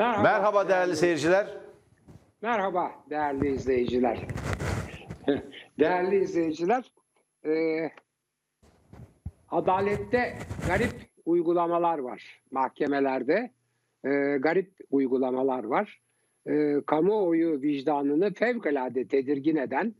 Merhaba, Merhaba değerli seyirciler. Merhaba değerli izleyiciler. değerli izleyiciler, e, adalette garip uygulamalar var mahkemelerde. E, garip uygulamalar var. E, kamuoyu vicdanını fevkalade tedirgin eden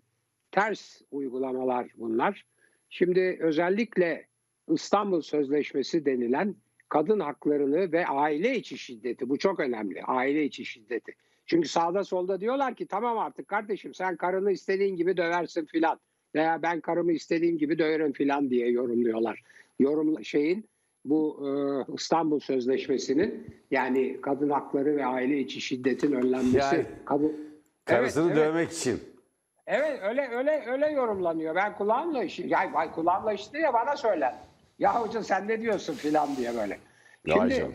ters uygulamalar bunlar. Şimdi özellikle İstanbul Sözleşmesi denilen kadın haklarını ve aile içi şiddeti bu çok önemli. Aile içi şiddeti. Çünkü sağda solda diyorlar ki tamam artık kardeşim sen karını istediğin gibi döversin filan veya ben karımı istediğim gibi döverim filan diye yorumluyorlar. Yorum şeyin bu e, İstanbul Sözleşmesi'nin yani kadın hakları ve aile içi şiddetin önlenmesi Yani kadın Karısını Evet, evet. dövmek için. Evet öyle öyle öyle yorumlanıyor. Ben kulağımla işi, ya vay kulağımla işti ya bana söyler. Ya hoca sen ne diyorsun filan diye böyle. Ya canım.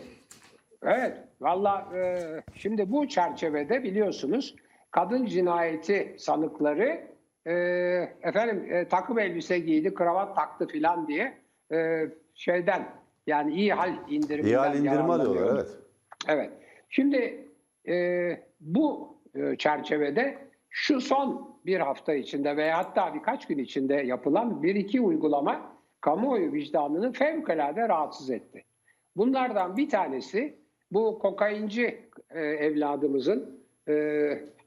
evet valla e, şimdi bu çerçevede biliyorsunuz kadın cinayeti sanıkları e, efendim e, takım elbise giydi, kravat taktı filan diye e, şeyden yani iyi hal indiriminden İhal indirimi yararlanıyor. alıyorlar evet. Evet. Şimdi e, bu e, çerçevede şu son bir hafta içinde veya hatta birkaç gün içinde yapılan bir iki uygulama kamuoyu vicdanını fevkalade rahatsız etti. Bunlardan bir tanesi bu kokainci e, evladımızın e,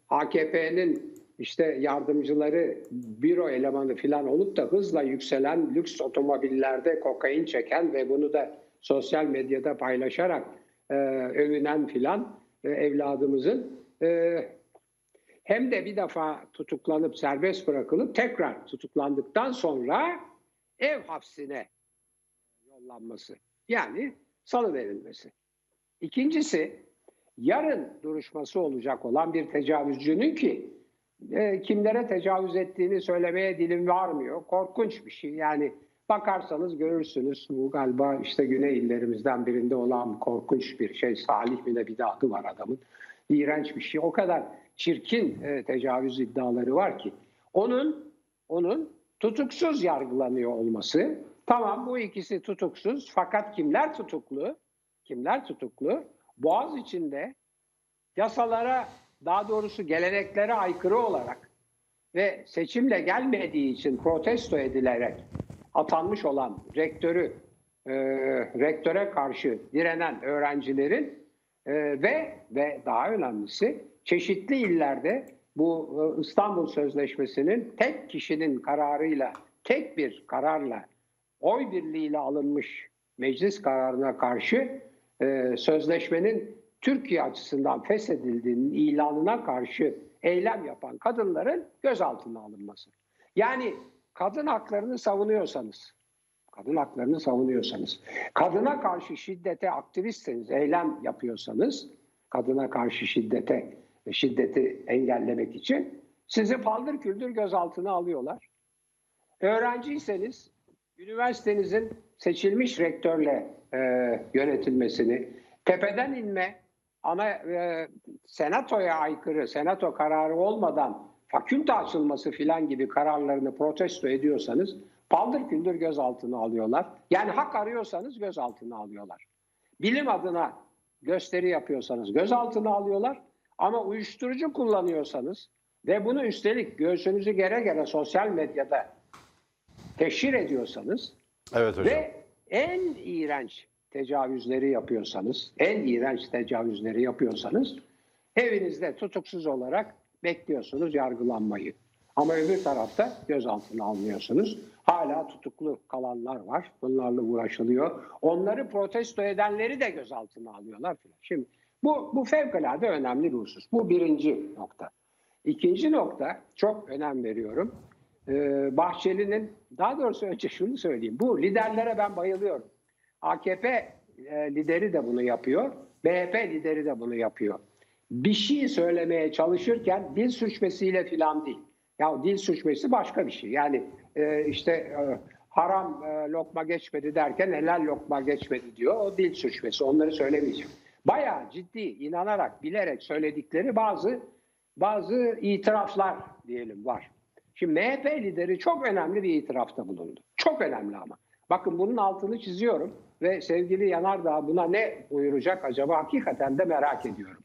AKP'nin işte yardımcıları büro elemanı falan olup da hızla yükselen lüks otomobillerde kokain çeken ve bunu da sosyal medyada paylaşarak e, övünen filan e, evladımızın e, hem de bir defa tutuklanıp serbest bırakılıp tekrar tutuklandıktan sonra ev hapsine yollanması. Yani salıverilmesi. İkincisi yarın duruşması olacak olan bir tecavüzcünün ki e, kimlere tecavüz ettiğini söylemeye dilim varmıyor. Korkunç bir şey. Yani bakarsanız görürsünüz bu galiba işte güney illerimizden birinde olan korkunç bir şey. Salih mi ne bir de adı var adamın. İğrenç bir şey. O kadar çirkin e, tecavüz iddiaları var ki. Onun onun tutuksuz yargılanıyor olması. Tamam bu ikisi tutuksuz fakat kimler tutuklu? Kimler tutuklu? Boğaz içinde yasalara daha doğrusu geleneklere aykırı olarak ve seçimle gelmediği için protesto edilerek atanmış olan rektörü e, rektöre karşı direnen öğrencilerin e, ve ve daha önemlisi çeşitli illerde bu e, İstanbul Sözleşmesi'nin tek kişinin kararıyla tek bir kararla oy birliğiyle alınmış meclis kararına karşı e, sözleşmenin Türkiye açısından feshedildiğinin ilanına karşı eylem yapan kadınların gözaltına alınması. Yani kadın haklarını savunuyorsanız, kadın haklarını savunuyorsanız, kadına karşı şiddete aktivistseniz, eylem yapıyorsanız, kadına karşı şiddete, şiddeti engellemek için sizi paldır küldür gözaltına alıyorlar. Öğrenciyseniz üniversitenizin seçilmiş rektörle e, yönetilmesini, tepeden inme, ana e, senatoya aykırı, senato kararı olmadan fakülte açılması filan gibi kararlarını protesto ediyorsanız paldır küldür gözaltına alıyorlar. Yani hak arıyorsanız gözaltına alıyorlar. Bilim adına gösteri yapıyorsanız gözaltına alıyorlar. Ama uyuşturucu kullanıyorsanız ve bunu üstelik göğsünüzü gere gere sosyal medyada teşhir ediyorsanız Evet hocam. ve en iğrenç tecavüzleri yapıyorsanız, en iğrenç tecavüzleri yapıyorsanız evinizde tutuksuz olarak bekliyorsunuz yargılanmayı. Ama öbür tarafta gözaltına almıyorsunuz. Hala tutuklu kalanlar var. Bunlarla uğraşılıyor. Onları protesto edenleri de gözaltına alıyorlar. filan. Şimdi bu, bu fevkalade önemli bir husus. Bu birinci nokta. İkinci nokta çok önem veriyorum. Ee, Bahçeli'nin daha doğrusu önce şunu söyleyeyim. Bu liderlere ben bayılıyorum. AKP e, lideri de bunu yapıyor. MHP lideri de bunu yapıyor. Bir şey söylemeye çalışırken dil sürçmesiyle filan değil. Ya dil sürçmesi başka bir şey. Yani e, işte e, haram lokma geçmedi derken helal lokma geçmedi diyor. O dil sürçmesi. Onları söylemeyeceğim. Bayağı ciddi, inanarak, bilerek söyledikleri bazı bazı itiraflar diyelim var. Şimdi MHP lideri çok önemli bir itirafta bulundu. Çok önemli ama. Bakın bunun altını çiziyorum ve sevgili Yanardağ buna ne buyuracak acaba hakikaten de merak ediyorum.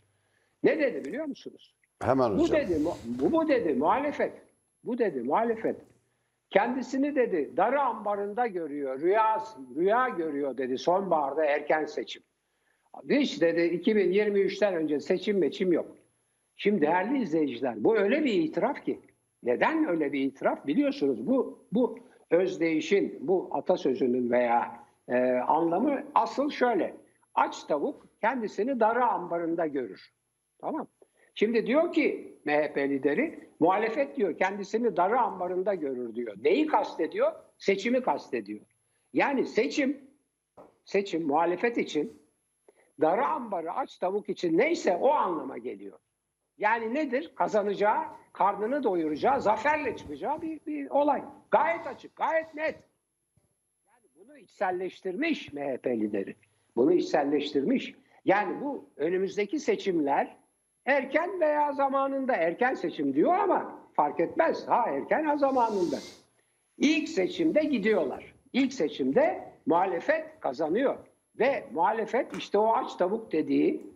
Ne dedi biliyor musunuz? Hemen Bu hocam. dedi, mu- bu, bu dedi muhalefet. Bu dedi muhalefet. Kendisini dedi darı ambarında görüyor, rüya rüya görüyor dedi sonbaharda erken seçim. Hiç dedi 2023'ten önce seçim meçim yok. Şimdi değerli izleyiciler bu öyle bir itiraf ki. Neden öyle bir itiraf? Biliyorsunuz bu bu özdeyişin, bu atasözünün veya e, anlamı asıl şöyle. Aç tavuk kendisini darı ambarında görür. Tamam. Şimdi diyor ki MHP lideri muhalefet diyor kendisini darı ambarında görür diyor. Neyi kastediyor? Seçimi kastediyor. Yani seçim seçim muhalefet için darı ambarı aç tavuk için neyse o anlama geliyor. Yani nedir? Kazanacağı, karnını doyuracağı, zaferle çıkacağı bir, bir olay. Gayet açık, gayet net. Yani bunu içselleştirmiş MHP lideri. Bunu içselleştirmiş. Yani bu önümüzdeki seçimler erken veya zamanında erken seçim diyor ama fark etmez. Ha erken ha zamanında. İlk seçimde gidiyorlar. İlk seçimde muhalefet kazanıyor. Ve muhalefet işte o aç tavuk dediği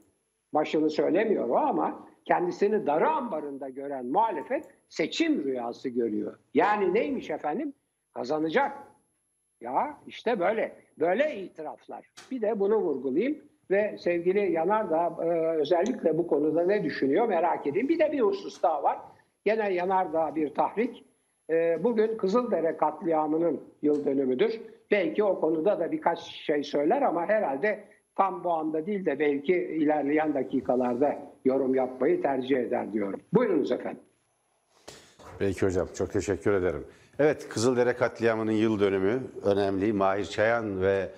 başını söylemiyor o ama kendisini darı ambarında gören muhalefet seçim rüyası görüyor. Yani neymiş efendim? Kazanacak. Ya işte böyle. Böyle itiraflar. Bir de bunu vurgulayayım ve sevgili Yanardağ e, özellikle bu konuda ne düşünüyor merak edeyim. Bir de bir husus daha var. Gene Yanardağ bir tahrik. E, bugün Kızıldere katliamının yıl dönümüdür. Belki o konuda da birkaç şey söyler ama herhalde tam bu anda değil de belki ilerleyen dakikalarda yorum yapmayı tercih eder diyorum. Buyurunuz efendim. Peki hocam çok teşekkür ederim. Evet Kızıldere katliamının yıl dönümü önemli. Mahir Çayan ve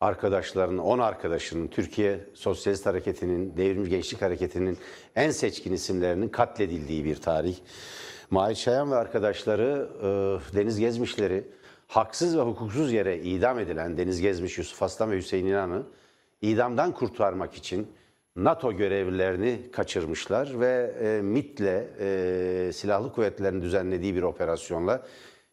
arkadaşlarının, 10 arkadaşının Türkiye Sosyalist Hareketi'nin, Devrimci Gençlik Hareketi'nin en seçkin isimlerinin katledildiği bir tarih. Mahir Çayan ve arkadaşları e, Deniz Gezmişleri haksız ve hukuksuz yere idam edilen Deniz Gezmiş, Yusuf Aslan ve Hüseyin İnan'ı idamdan kurtarmak için NATO görevlilerini kaçırmışlar ve e, MIT'le e, silahlı kuvvetlerin düzenlediği bir operasyonla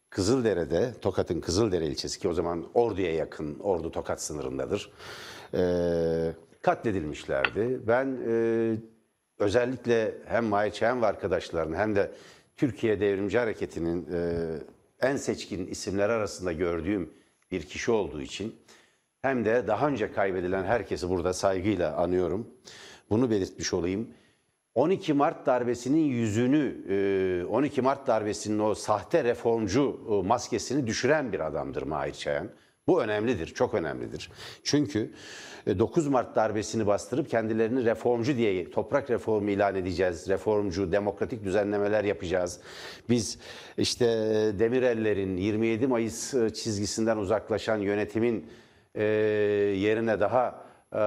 Kızıldere'de, Tokat'ın Kızıldere ilçesi ki o zaman Ordu'ya yakın, Ordu Tokat sınırındadır, e, katledilmişlerdi. Ben e, özellikle hem Mahir ve arkadaşlarını hem de Türkiye Devrimci Hareketi'nin e, en seçkin isimler arasında gördüğüm bir kişi olduğu için hem de daha önce kaybedilen herkesi burada saygıyla anıyorum. Bunu belirtmiş olayım. 12 Mart darbesinin yüzünü, e, 12 Mart darbesinin o sahte reformcu e, maskesini düşüren bir adamdır Mahir Çayan. Bu önemlidir, çok önemlidir. Çünkü e, 9 Mart darbesini bastırıp kendilerini reformcu diye toprak reformu ilan edeceğiz. Reformcu, demokratik düzenlemeler yapacağız. Biz işte e, Demirel'lerin 27 Mayıs e, çizgisinden uzaklaşan yönetimin e, yerine daha e,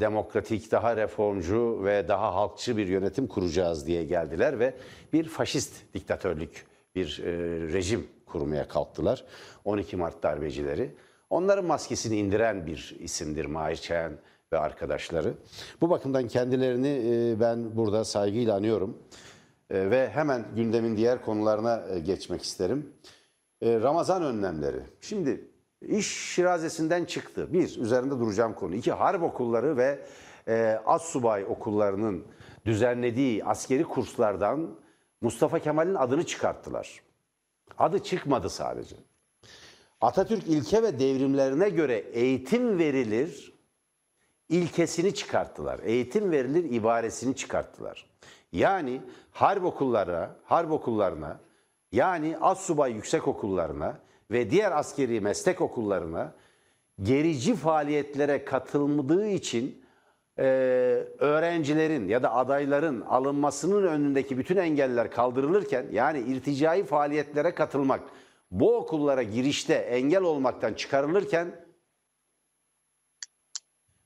demokratik, daha reformcu ve daha halkçı bir yönetim kuracağız diye geldiler ve bir faşist diktatörlük bir e, rejim kurmaya kalktılar. 12 Mart darbecileri. Onların maskesini indiren bir isimdir Mahir Çayan ve arkadaşları. Bu bakımdan kendilerini e, ben burada saygıyla anıyorum. E, ve hemen gündemin diğer konularına e, geçmek isterim. Ramazan önlemleri. Şimdi iş şirazesinden çıktı. Bir, üzerinde duracağım konu. İki, harp okulları ve e, assubay okullarının düzenlediği askeri kurslardan Mustafa Kemal'in adını çıkarttılar. Adı çıkmadı sadece. Atatürk ilke ve devrimlerine göre eğitim verilir ilkesini çıkarttılar. Eğitim verilir ibaresini çıkarttılar. Yani harp okullara, harp okullarına yani assubay yüksek okullarına ve diğer askeri meslek okullarına gerici faaliyetlere katılmadığı için e, öğrencilerin ya da adayların alınmasının önündeki bütün engeller kaldırılırken yani irticai faaliyetlere katılmak bu okullara girişte engel olmaktan çıkarılırken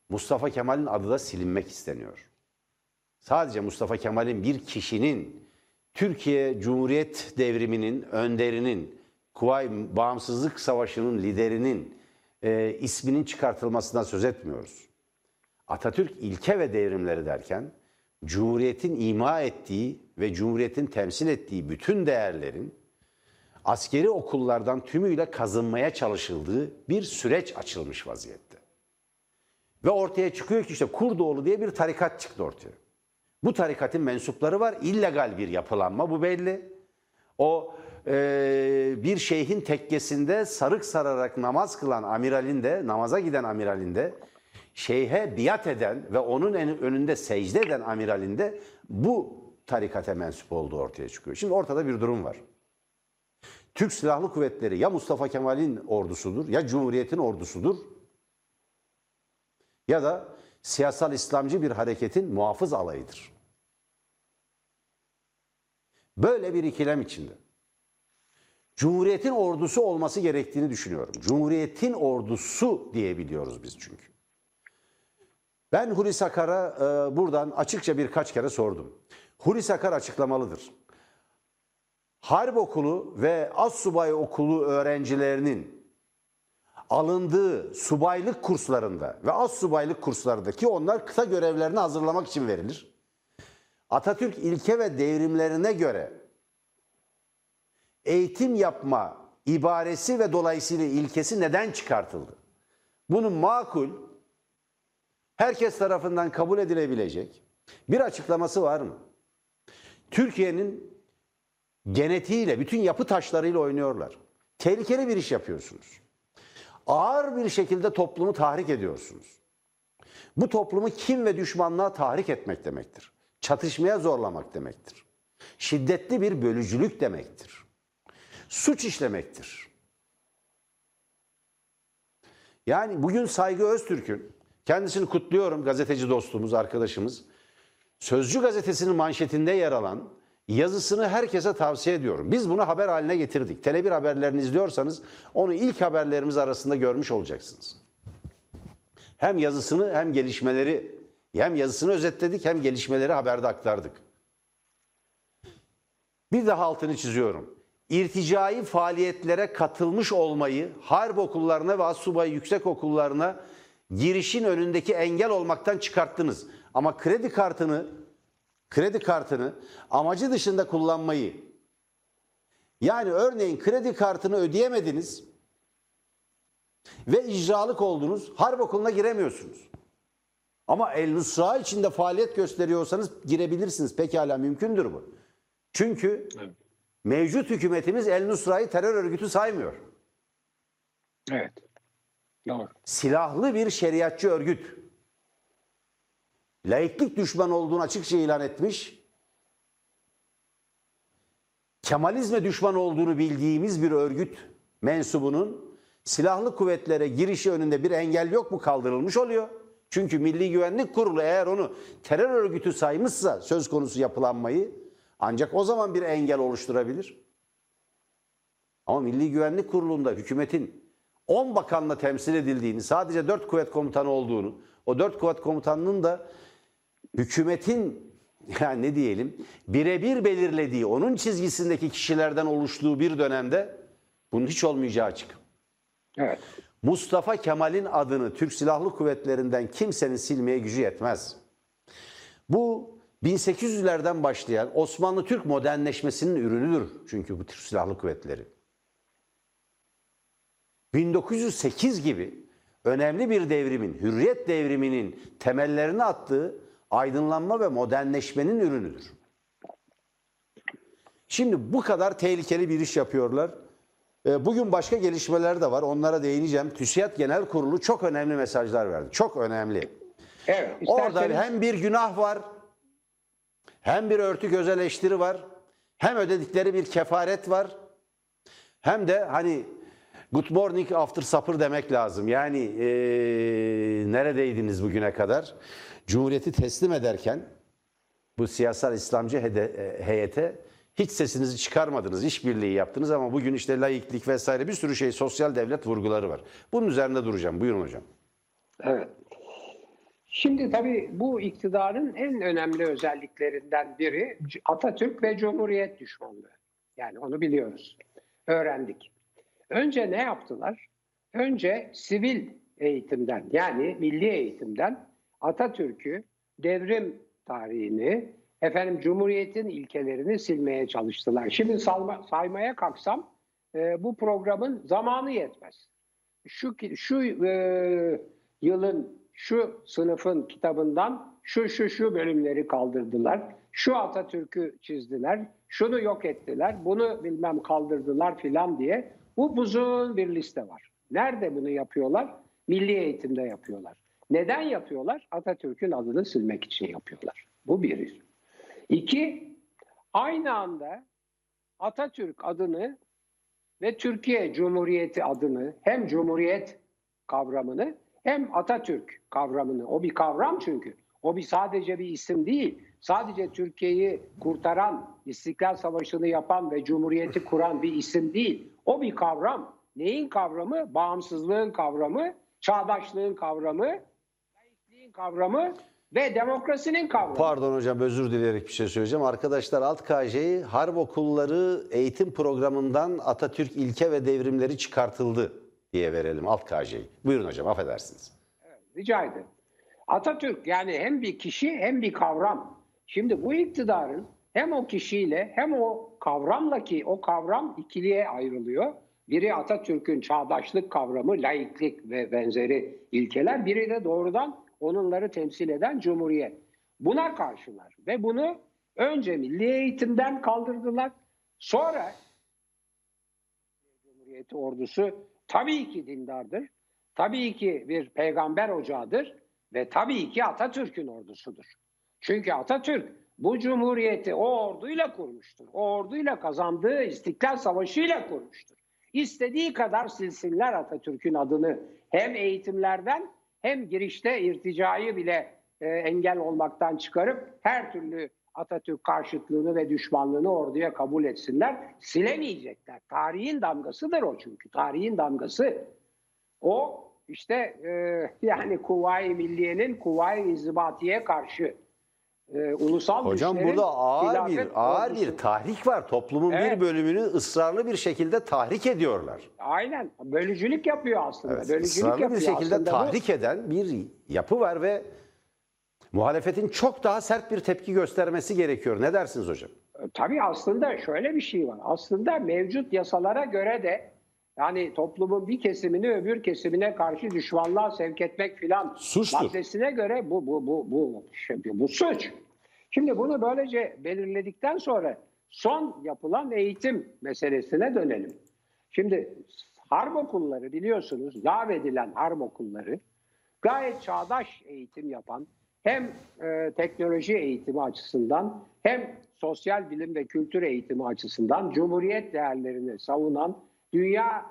Mustafa Kemal'in adı da silinmek isteniyor. Sadece Mustafa Kemal'in bir kişinin Türkiye Cumhuriyet devriminin önderinin, Kuvay Bağımsızlık Savaşı'nın liderinin e, isminin çıkartılmasından söz etmiyoruz. Atatürk ilke ve devrimleri derken Cumhuriyet'in ima ettiği ve Cumhuriyet'in temsil ettiği bütün değerlerin askeri okullardan tümüyle kazınmaya çalışıldığı bir süreç açılmış vaziyette. Ve ortaya çıkıyor ki işte Kurdoğlu diye bir tarikat çıktı ortaya. Bu tarikatın mensupları var. İllegal bir yapılanma bu belli. O e, bir şeyhin tekkesinde sarık sararak namaz kılan amiralinde, namaza giden amiralinde, şeyhe biat eden ve onun önünde secde eden amiralinde bu tarikate mensup olduğu ortaya çıkıyor. Şimdi ortada bir durum var. Türk Silahlı Kuvvetleri ya Mustafa Kemal'in ordusudur ya Cumhuriyet'in ordusudur ya da siyasal İslamcı bir hareketin muhafız alayıdır. Böyle bir ikilem içinde. Cumhuriyetin ordusu olması gerektiğini düşünüyorum. Cumhuriyetin ordusu diyebiliyoruz biz çünkü. Ben Hulusi Akar'a e, buradan açıkça birkaç kere sordum. Hulusi Akar açıklamalıdır. Harp okulu ve Assubay okulu öğrencilerinin alındığı subaylık kurslarında ve astsubaylık kurslarındaki onlar kısa görevlerini hazırlamak için verilir. Atatürk ilke ve devrimlerine göre eğitim yapma ibaresi ve dolayısıyla ilkesi neden çıkartıldı? Bunun makul, herkes tarafından kabul edilebilecek bir açıklaması var mı? Türkiye'nin genetiğiyle, bütün yapı taşlarıyla oynuyorlar. Tehlikeli bir iş yapıyorsunuz. Ağır bir şekilde toplumu tahrik ediyorsunuz. Bu toplumu kim ve düşmanlığa tahrik etmek demektir. Çatışmaya zorlamak demektir. Şiddetli bir bölücülük demektir. Suç işlemektir. Yani bugün Saygı Öztürk'ün, kendisini kutluyorum gazeteci dostumuz, arkadaşımız, Sözcü gazetesinin manşetinde yer alan yazısını herkese tavsiye ediyorum. Biz bunu haber haline getirdik. Tele1 haberlerini izliyorsanız onu ilk haberlerimiz arasında görmüş olacaksınız. Hem yazısını hem gelişmeleri hem yazısını özetledik hem gelişmeleri haberde aktardık. Bir daha altını çiziyorum. İrticai faaliyetlere katılmış olmayı harp okullarına ve asubay yüksek okullarına girişin önündeki engel olmaktan çıkarttınız. Ama kredi kartını kredi kartını amacı dışında kullanmayı yani örneğin kredi kartını ödeyemediniz ve icralık oldunuz harp okuluna giremiyorsunuz. Ama El Nusra içinde faaliyet gösteriyorsanız girebilirsiniz. Pekala mümkündür bu. Çünkü Evet. mevcut hükümetimiz El Nusra'yı terör örgütü saymıyor. Evet. Doğru. Silahlı bir şeriatçı örgüt. Laiklik düşman olduğunu açıkça ilan etmiş. Kemalizme düşman olduğunu bildiğimiz bir örgüt mensubunun silahlı kuvvetlere girişi önünde bir engel yok mu kaldırılmış oluyor. Çünkü Milli Güvenlik Kurulu eğer onu terör örgütü saymışsa söz konusu yapılanmayı ancak o zaman bir engel oluşturabilir. Ama Milli Güvenlik Kurulu'nda hükümetin 10 bakanla temsil edildiğini, sadece 4 kuvvet komutanı olduğunu, o 4 kuvvet komutanının da hükümetin yani ne diyelim birebir belirlediği, onun çizgisindeki kişilerden oluştuğu bir dönemde bunun hiç olmayacağı açık. Evet. Mustafa Kemal'in adını Türk Silahlı Kuvvetleri'nden kimsenin silmeye gücü yetmez. Bu 1800'lerden başlayan Osmanlı Türk modernleşmesinin ürünüdür çünkü bu Türk Silahlı Kuvvetleri. 1908 gibi önemli bir devrimin, hürriyet devriminin temellerini attığı aydınlanma ve modernleşmenin ürünüdür. Şimdi bu kadar tehlikeli bir iş yapıyorlar. Ee, Bugün başka gelişmeler de var. Onlara değineceğim. TÜSİAD Genel Kurulu çok önemli mesajlar verdi. Çok önemli. Evet. Orada isterseniz- hem bir günah var, hem bir örtük öz eleştiri var, hem ödedikleri bir kefaret var, hem de hani good morning after supper demek lazım. Yani eee, neredeydiniz bugüne kadar? Cumhuriyeti teslim ederken bu siyasal İslamcı e, heyete hiç sesinizi çıkarmadınız, işbirliği yaptınız ama bugün işte laiklik vesaire bir sürü şey sosyal devlet vurguları var. Bunun üzerinde duracağım. Buyurun hocam. Evet. Şimdi tabii bu iktidarın en önemli özelliklerinden biri Atatürk ve Cumhuriyet düşmanlığı. Yani onu biliyoruz. Öğrendik. Önce ne yaptılar? Önce sivil eğitimden yani milli eğitimden Atatürk'ü, devrim tarihini, efendim Cumhuriyet'in ilkelerini silmeye çalıştılar. Şimdi salma, saymaya kalksam e, bu programın zamanı yetmez. Şu şu e, yılın şu sınıfın kitabından şu şu şu bölümleri kaldırdılar. Şu Atatürk'ü çizdiler. Şunu yok ettiler. Bunu bilmem kaldırdılar filan diye. Bu uzun bir liste var. Nerede bunu yapıyorlar? Milli eğitimde yapıyorlar. Neden yapıyorlar? Atatürk'ün adını silmek için yapıyorlar. Bu bir. İki, aynı anda Atatürk adını ve Türkiye Cumhuriyeti adını hem Cumhuriyet kavramını hem Atatürk kavramını o bir kavram çünkü o bir sadece bir isim değil sadece Türkiye'yi kurtaran İstiklal Savaşı'nı yapan ve Cumhuriyeti kuran bir isim değil o bir kavram neyin kavramı bağımsızlığın kavramı çağdaşlığın kavramı laikliğin kavramı ve demokrasinin kavramı. Pardon hocam özür dileyerek bir şey söyleyeceğim. Arkadaşlar Alt KJ'yi Harp Okulları eğitim programından Atatürk ilke ve devrimleri çıkartıldı diye verelim Alt KJ'yi. Buyurun hocam affedersiniz. Rica ederim. Atatürk yani hem bir kişi hem bir kavram. Şimdi bu iktidarın hem o kişiyle hem o kavramla ki o kavram ikiliye ayrılıyor. Biri Atatürk'ün çağdaşlık kavramı, laiklik ve benzeri ilkeler. Biri de doğrudan onunları temsil eden Cumhuriyet. Buna karşılar ve bunu önce milli eğitimden kaldırdılar. Sonra Cumhuriyeti ordusu tabii ki dindardır. Tabii ki bir peygamber ocağıdır ve tabii ki Atatürk'ün ordusudur. Çünkü Atatürk bu cumhuriyeti o orduyla kurmuştur. O orduyla kazandığı İstiklal Savaşı'yla kurmuştur. İstediği kadar silsinler Atatürk'ün adını hem eğitimlerden hem girişte irticayı bile e, engel olmaktan çıkarıp her türlü Atatürk karşıtlığını ve düşmanlığını orduya kabul etsinler. Silemeyecekler. Tarihin damgasıdır o çünkü. Tarihin damgası. O işte e, yani Kuvayi Milliye'nin Kuvayi İnzibatiye karşı e, ulusal Hocam güçlerin burada ağır bir ağır ordusu- bir tahrik var. Toplumun bir Evet. bölümünü ısrarlı bir şekilde tahrik ediyorlar. Aynen. Bölücülük yapıyor aslında. Evet, Bölücülük ısrarlı yapıyor bir şekilde aslında bu. tahrik eden bir yapı var ve muhalefetin çok daha sert bir tepki göstermesi gerekiyor. Ne dersiniz hocam? Tabii aslında şöyle bir şey var. Aslında mevcut yasalara göre de yani toplumun bir kesimini öbür kesimine karşı düşmanlığa sevk etmek filan maddesine göre bu bu bu bu şey, bu suç. Şimdi bunu böylece belirledikten sonra son yapılan eğitim meselesine dönelim. Şimdi harp okulları biliyorsunuz edilen harp okulları gayet çağdaş eğitim yapan hem e, teknoloji eğitimi açısından hem sosyal bilim ve kültür eğitimi açısından cumhuriyet değerlerini savunan dünya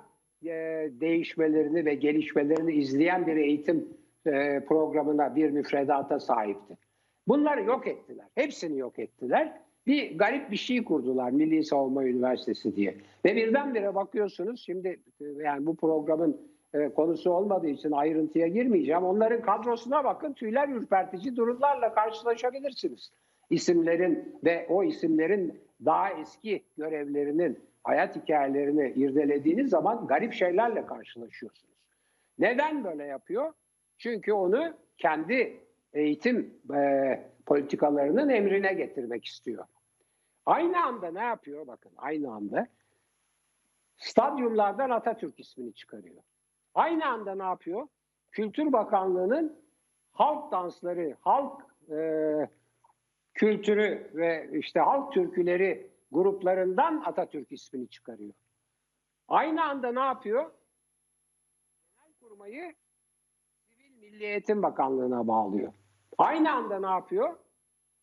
e, değişmelerini ve gelişmelerini izleyen bir eğitim e, programına bir müfredata sahipti. Bunları yok ettiler. Hepsini yok ettiler. Bir garip bir şey kurdular Milli Savunma Üniversitesi diye. Ve birdenbire bakıyorsunuz şimdi e, yani bu programın e, konusu olmadığı için ayrıntıya girmeyeceğim. Onların kadrosuna bakın tüyler ürpertici durumlarla karşılaşabilirsiniz. İsimlerin ve o isimlerin daha eski görevlerinin hayat hikayelerini irdelediğiniz zaman garip şeylerle karşılaşıyorsunuz. Neden böyle yapıyor? Çünkü onu kendi eğitim e, politikalarının emrine getirmek istiyor. Aynı anda ne yapıyor? Bakın aynı anda stadyumlardan Atatürk ismini çıkarıyor. Aynı anda ne yapıyor? Kültür Bakanlığı'nın halk dansları, halk e, kültürü ve işte halk türküleri gruplarından Atatürk ismini çıkarıyor. Aynı anda ne yapıyor? Genel kurmayı Sivil Milli Eğitim Bakanlığı'na bağlıyor. Aynı anda ne yapıyor?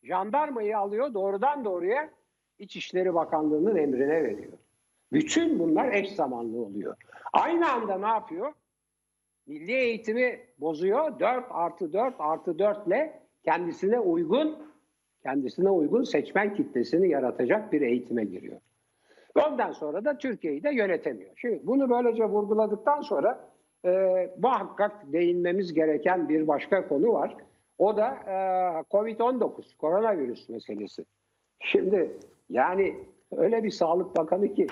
Jandarmayı alıyor doğrudan doğruya İçişleri Bakanlığı'nın emrine veriyor. Bütün bunlar eş zamanlı oluyor. Aynı anda ne yapıyor? Milli eğitimi bozuyor. 4 artı 4 artı 4 ile kendisine uygun kendisine uygun seçmen kitlesini yaratacak bir eğitime giriyor. Ondan sonra da Türkiye'yi de yönetemiyor. Şimdi bunu böylece vurguladıktan sonra e, muhakkak değinmemiz gereken bir başka konu var. O da e, Covid-19, koronavirüs meselesi. Şimdi yani öyle bir Sağlık Bakanı ki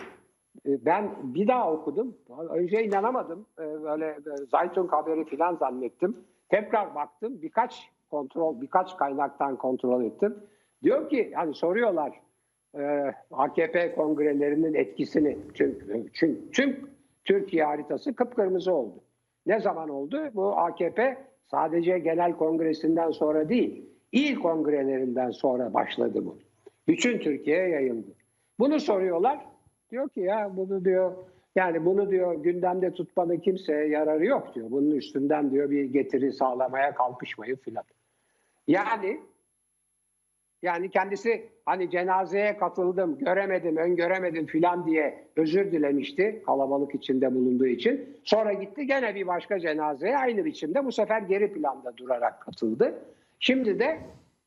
e, ben bir daha okudum. Önce inanamadım. E, Böyle e, Zaytun haberi falan zannettim. Tekrar baktım. Birkaç kontrol, birkaç kaynaktan kontrol ettim. Diyor ki hani soruyorlar e, AKP kongrelerinin etkisini çünkü, çünkü tüm Türkiye haritası kıpkırmızı oldu. Ne zaman oldu? Bu AKP sadece genel kongresinden sonra değil, İl kongrelerinden sonra başladı bu. Bütün Türkiye'ye yayıldı. Bunu soruyorlar. Diyor ki ya bunu diyor yani bunu diyor gündemde tutmanın kimseye yararı yok diyor. Bunun üstünden diyor bir getiri sağlamaya kalkışmayın filan. Yani yani kendisi hani cenazeye katıldım, göremedim, öngöremedim filan diye özür dilemişti kalabalık içinde bulunduğu için. Sonra gitti gene bir başka cenazeye aynı biçimde bu sefer geri planda durarak katıldı. Şimdi de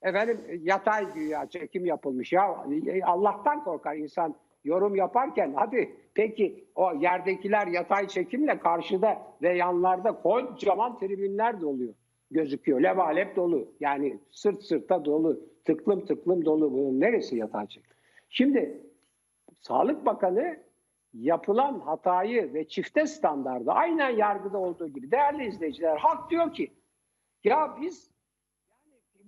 efendim yatay güya çekim yapılmış. Ya Allah'tan korkar insan yorum yaparken hadi peki o yerdekiler yatay çekimle karşıda ve yanlarda kocaman tribünler doluyor gözüküyor. Levalep dolu. Yani sırt sırta dolu. Tıklım tıklım dolu. Bunun neresi yatay çekim? Şimdi Sağlık Bakanı yapılan hatayı ve çifte standardı aynen yargıda olduğu gibi değerli izleyiciler halk diyor ki ya biz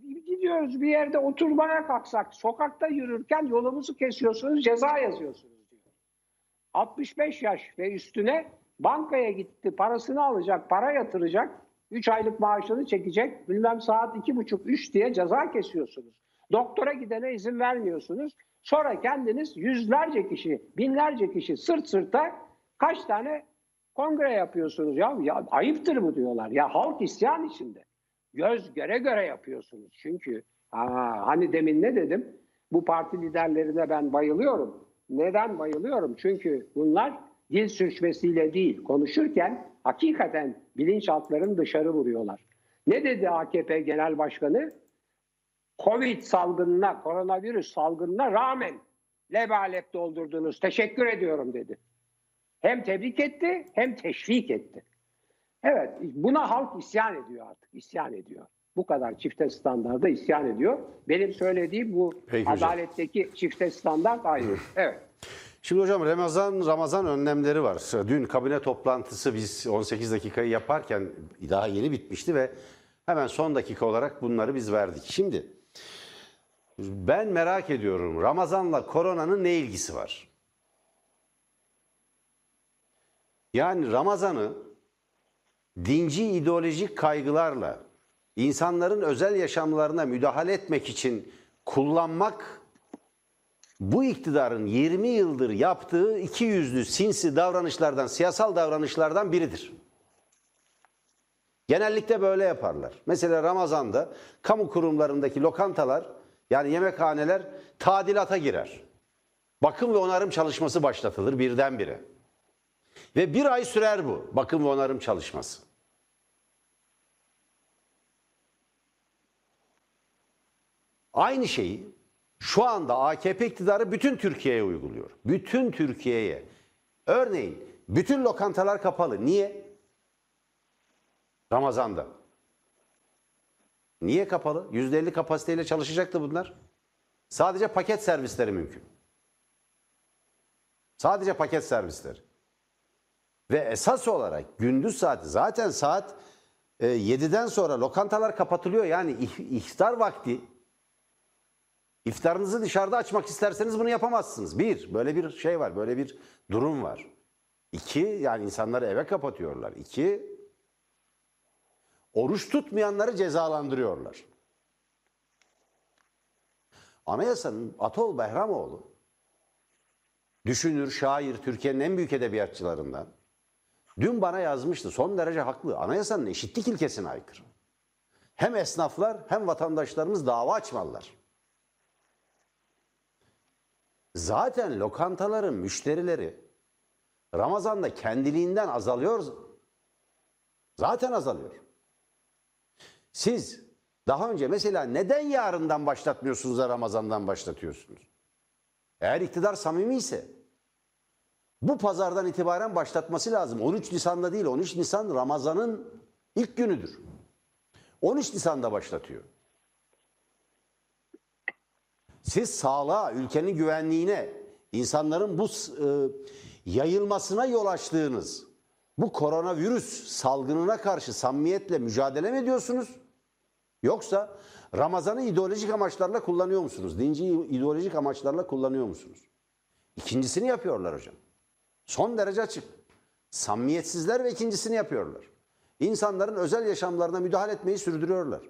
yani gidiyoruz bir yerde oturmaya kalksak sokakta yürürken yolumuzu kesiyorsunuz ceza yazıyorsunuz diyor. 65 yaş ve üstüne bankaya gitti parasını alacak para yatıracak 3 aylık maaşını çekecek bilmem saat 2,5-3 diye ceza kesiyorsunuz. Doktora gidene izin vermiyorsunuz. Sonra kendiniz yüzlerce kişi, binlerce kişi sırt sırta kaç tane kongre yapıyorsunuz ya. ya ayıptır bu diyorlar. Ya halk isyan içinde. Göz göre göre yapıyorsunuz. Çünkü aa, hani demin ne dedim? Bu parti liderlerine ben bayılıyorum. Neden bayılıyorum? Çünkü bunlar dil sürçmesiyle değil, konuşurken hakikaten bilinçaltlarını dışarı vuruyorlar. Ne dedi AKP Genel Başkanı? Covid salgınına, koronavirüs salgınına rağmen lebalep doldurdunuz. Teşekkür ediyorum dedi. Hem tebrik etti hem teşvik etti. Evet buna halk isyan ediyor artık. isyan ediyor. Bu kadar çifte standarda isyan ediyor. Benim söylediğim bu Peki hocam. adaletteki çifte standart ayrı. Evet. Şimdi hocam Ramazan Ramazan önlemleri var. Dün kabine toplantısı biz 18 dakikayı yaparken daha yeni bitmişti ve hemen son dakika olarak bunları biz verdik. Şimdi ben merak ediyorum Ramazan'la koronanın ne ilgisi var? Yani Ramazan'ı dinci ideolojik kaygılarla insanların özel yaşamlarına müdahale etmek için kullanmak bu iktidarın 20 yıldır yaptığı iki yüzlü sinsi davranışlardan, siyasal davranışlardan biridir. Genellikle böyle yaparlar. Mesela Ramazan'da kamu kurumlarındaki lokantalar yani yemekhaneler tadilata girer. Bakım ve onarım çalışması başlatılır birdenbire. Ve bir ay sürer bu bakım ve onarım çalışması. Aynı şeyi şu anda AKP iktidarı bütün Türkiye'ye uyguluyor. Bütün Türkiye'ye. Örneğin bütün lokantalar kapalı. Niye? Ramazan'da. Niye kapalı? %50 kapasiteyle çalışacaktı bunlar. Sadece paket servisleri mümkün. Sadece paket servisleri. Ve esas olarak gündüz saati zaten saat e, 7'den sonra lokantalar kapatılıyor. Yani iftar vakti İftarınızı dışarıda açmak isterseniz bunu yapamazsınız. Bir, böyle bir şey var, böyle bir durum var. İki, yani insanları eve kapatıyorlar. İki, oruç tutmayanları cezalandırıyorlar. Anayasanın Atol Behramoğlu, düşünür, şair, Türkiye'nin en büyük edebiyatçılarından, dün bana yazmıştı, son derece haklı. Anayasanın eşitlik ilkesine aykırı. Hem esnaflar hem vatandaşlarımız dava açmalılar. Zaten lokantaların müşterileri Ramazan'da kendiliğinden azalıyor. Zaten azalıyor. Siz daha önce mesela neden yarından başlatmıyorsunuz da Ramazan'dan başlatıyorsunuz? Eğer iktidar samimi ise bu pazardan itibaren başlatması lazım. 13 Nisan'da değil, 13 Nisan Ramazan'ın ilk günüdür. 13 Nisan'da başlatıyor. Siz sağlığa, ülkenin güvenliğine, insanların bu e, yayılmasına yol açtığınız bu koronavirüs salgınına karşı samimiyetle mücadele mi ediyorsunuz? Yoksa Ramazan'ı ideolojik amaçlarla kullanıyor musunuz? Dinci ideolojik amaçlarla kullanıyor musunuz? İkincisini yapıyorlar hocam. Son derece açık. Samimiyetsizler ve ikincisini yapıyorlar. İnsanların özel yaşamlarına müdahale etmeyi sürdürüyorlar.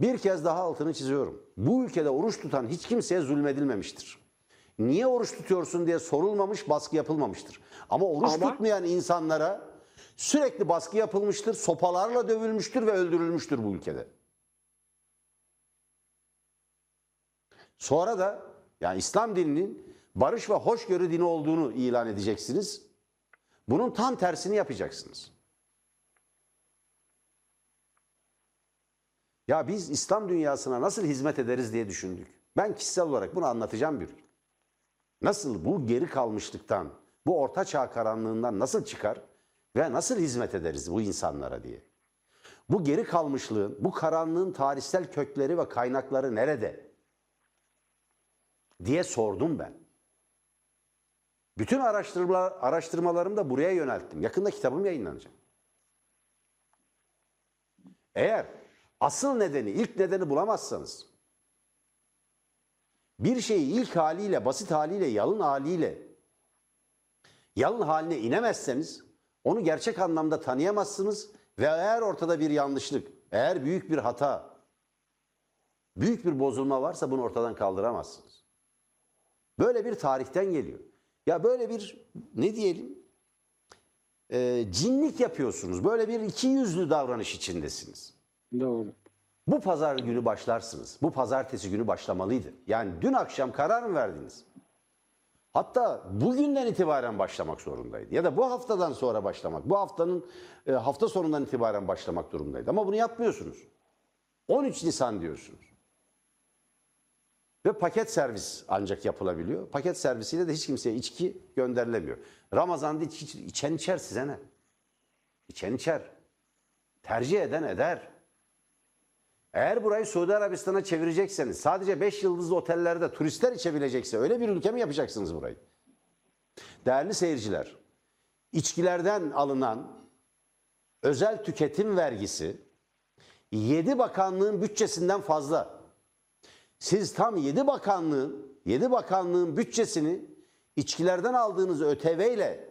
Bir kez daha altını çiziyorum. Bu ülkede oruç tutan hiç kimseye zulmedilmemiştir. Niye oruç tutuyorsun diye sorulmamış, baskı yapılmamıştır. Ama oruç Ama- tutmayan insanlara sürekli baskı yapılmıştır, sopalarla dövülmüştür ve öldürülmüştür bu ülkede. Sonra da yani İslam dininin barış ve hoşgörü dini olduğunu ilan edeceksiniz. Bunun tam tersini yapacaksınız. Ya biz İslam dünyasına nasıl hizmet ederiz diye düşündük. Ben kişisel olarak bunu anlatacağım bir gün. Nasıl bu geri kalmışlıktan, bu orta çağ karanlığından nasıl çıkar ve nasıl hizmet ederiz bu insanlara diye. Bu geri kalmışlığın, bu karanlığın tarihsel kökleri ve kaynakları nerede? Diye sordum ben. Bütün araştırmalar, araştırmalarımı da buraya yönelttim. Yakında kitabım yayınlanacak. Eğer asıl nedeni, ilk nedeni bulamazsanız, bir şeyi ilk haliyle, basit haliyle, yalın haliyle, yalın haline inemezseniz, onu gerçek anlamda tanıyamazsınız ve eğer ortada bir yanlışlık, eğer büyük bir hata, büyük bir bozulma varsa bunu ortadan kaldıramazsınız. Böyle bir tarihten geliyor. Ya böyle bir ne diyelim e, cinlik yapıyorsunuz. Böyle bir iki yüzlü davranış içindesiniz. Doğru. Bu pazar günü başlarsınız. Bu pazartesi günü başlamalıydı. Yani dün akşam karar mı verdiniz? Hatta bugünden itibaren başlamak zorundaydı. Ya da bu haftadan sonra başlamak. Bu haftanın e, hafta sonundan itibaren başlamak durumundaydı. Ama bunu yapmıyorsunuz. 13 Nisan diyorsunuz. Ve paket servis ancak yapılabiliyor. Paket servisiyle de hiç kimseye içki gönderilemiyor. Ramazan'da iç, iç- içen içer size ne? İçen içer. Tercih eden eder. Eğer burayı Suudi Arabistan'a çevirecekseniz sadece 5 yıldızlı otellerde turistler içebilecekse öyle bir ülke mi yapacaksınız burayı? Değerli seyirciler, içkilerden alınan özel tüketim vergisi 7 bakanlığın bütçesinden fazla. Siz tam 7 bakanlığın 7 bakanlığın bütçesini içkilerden aldığınız ÖTV ile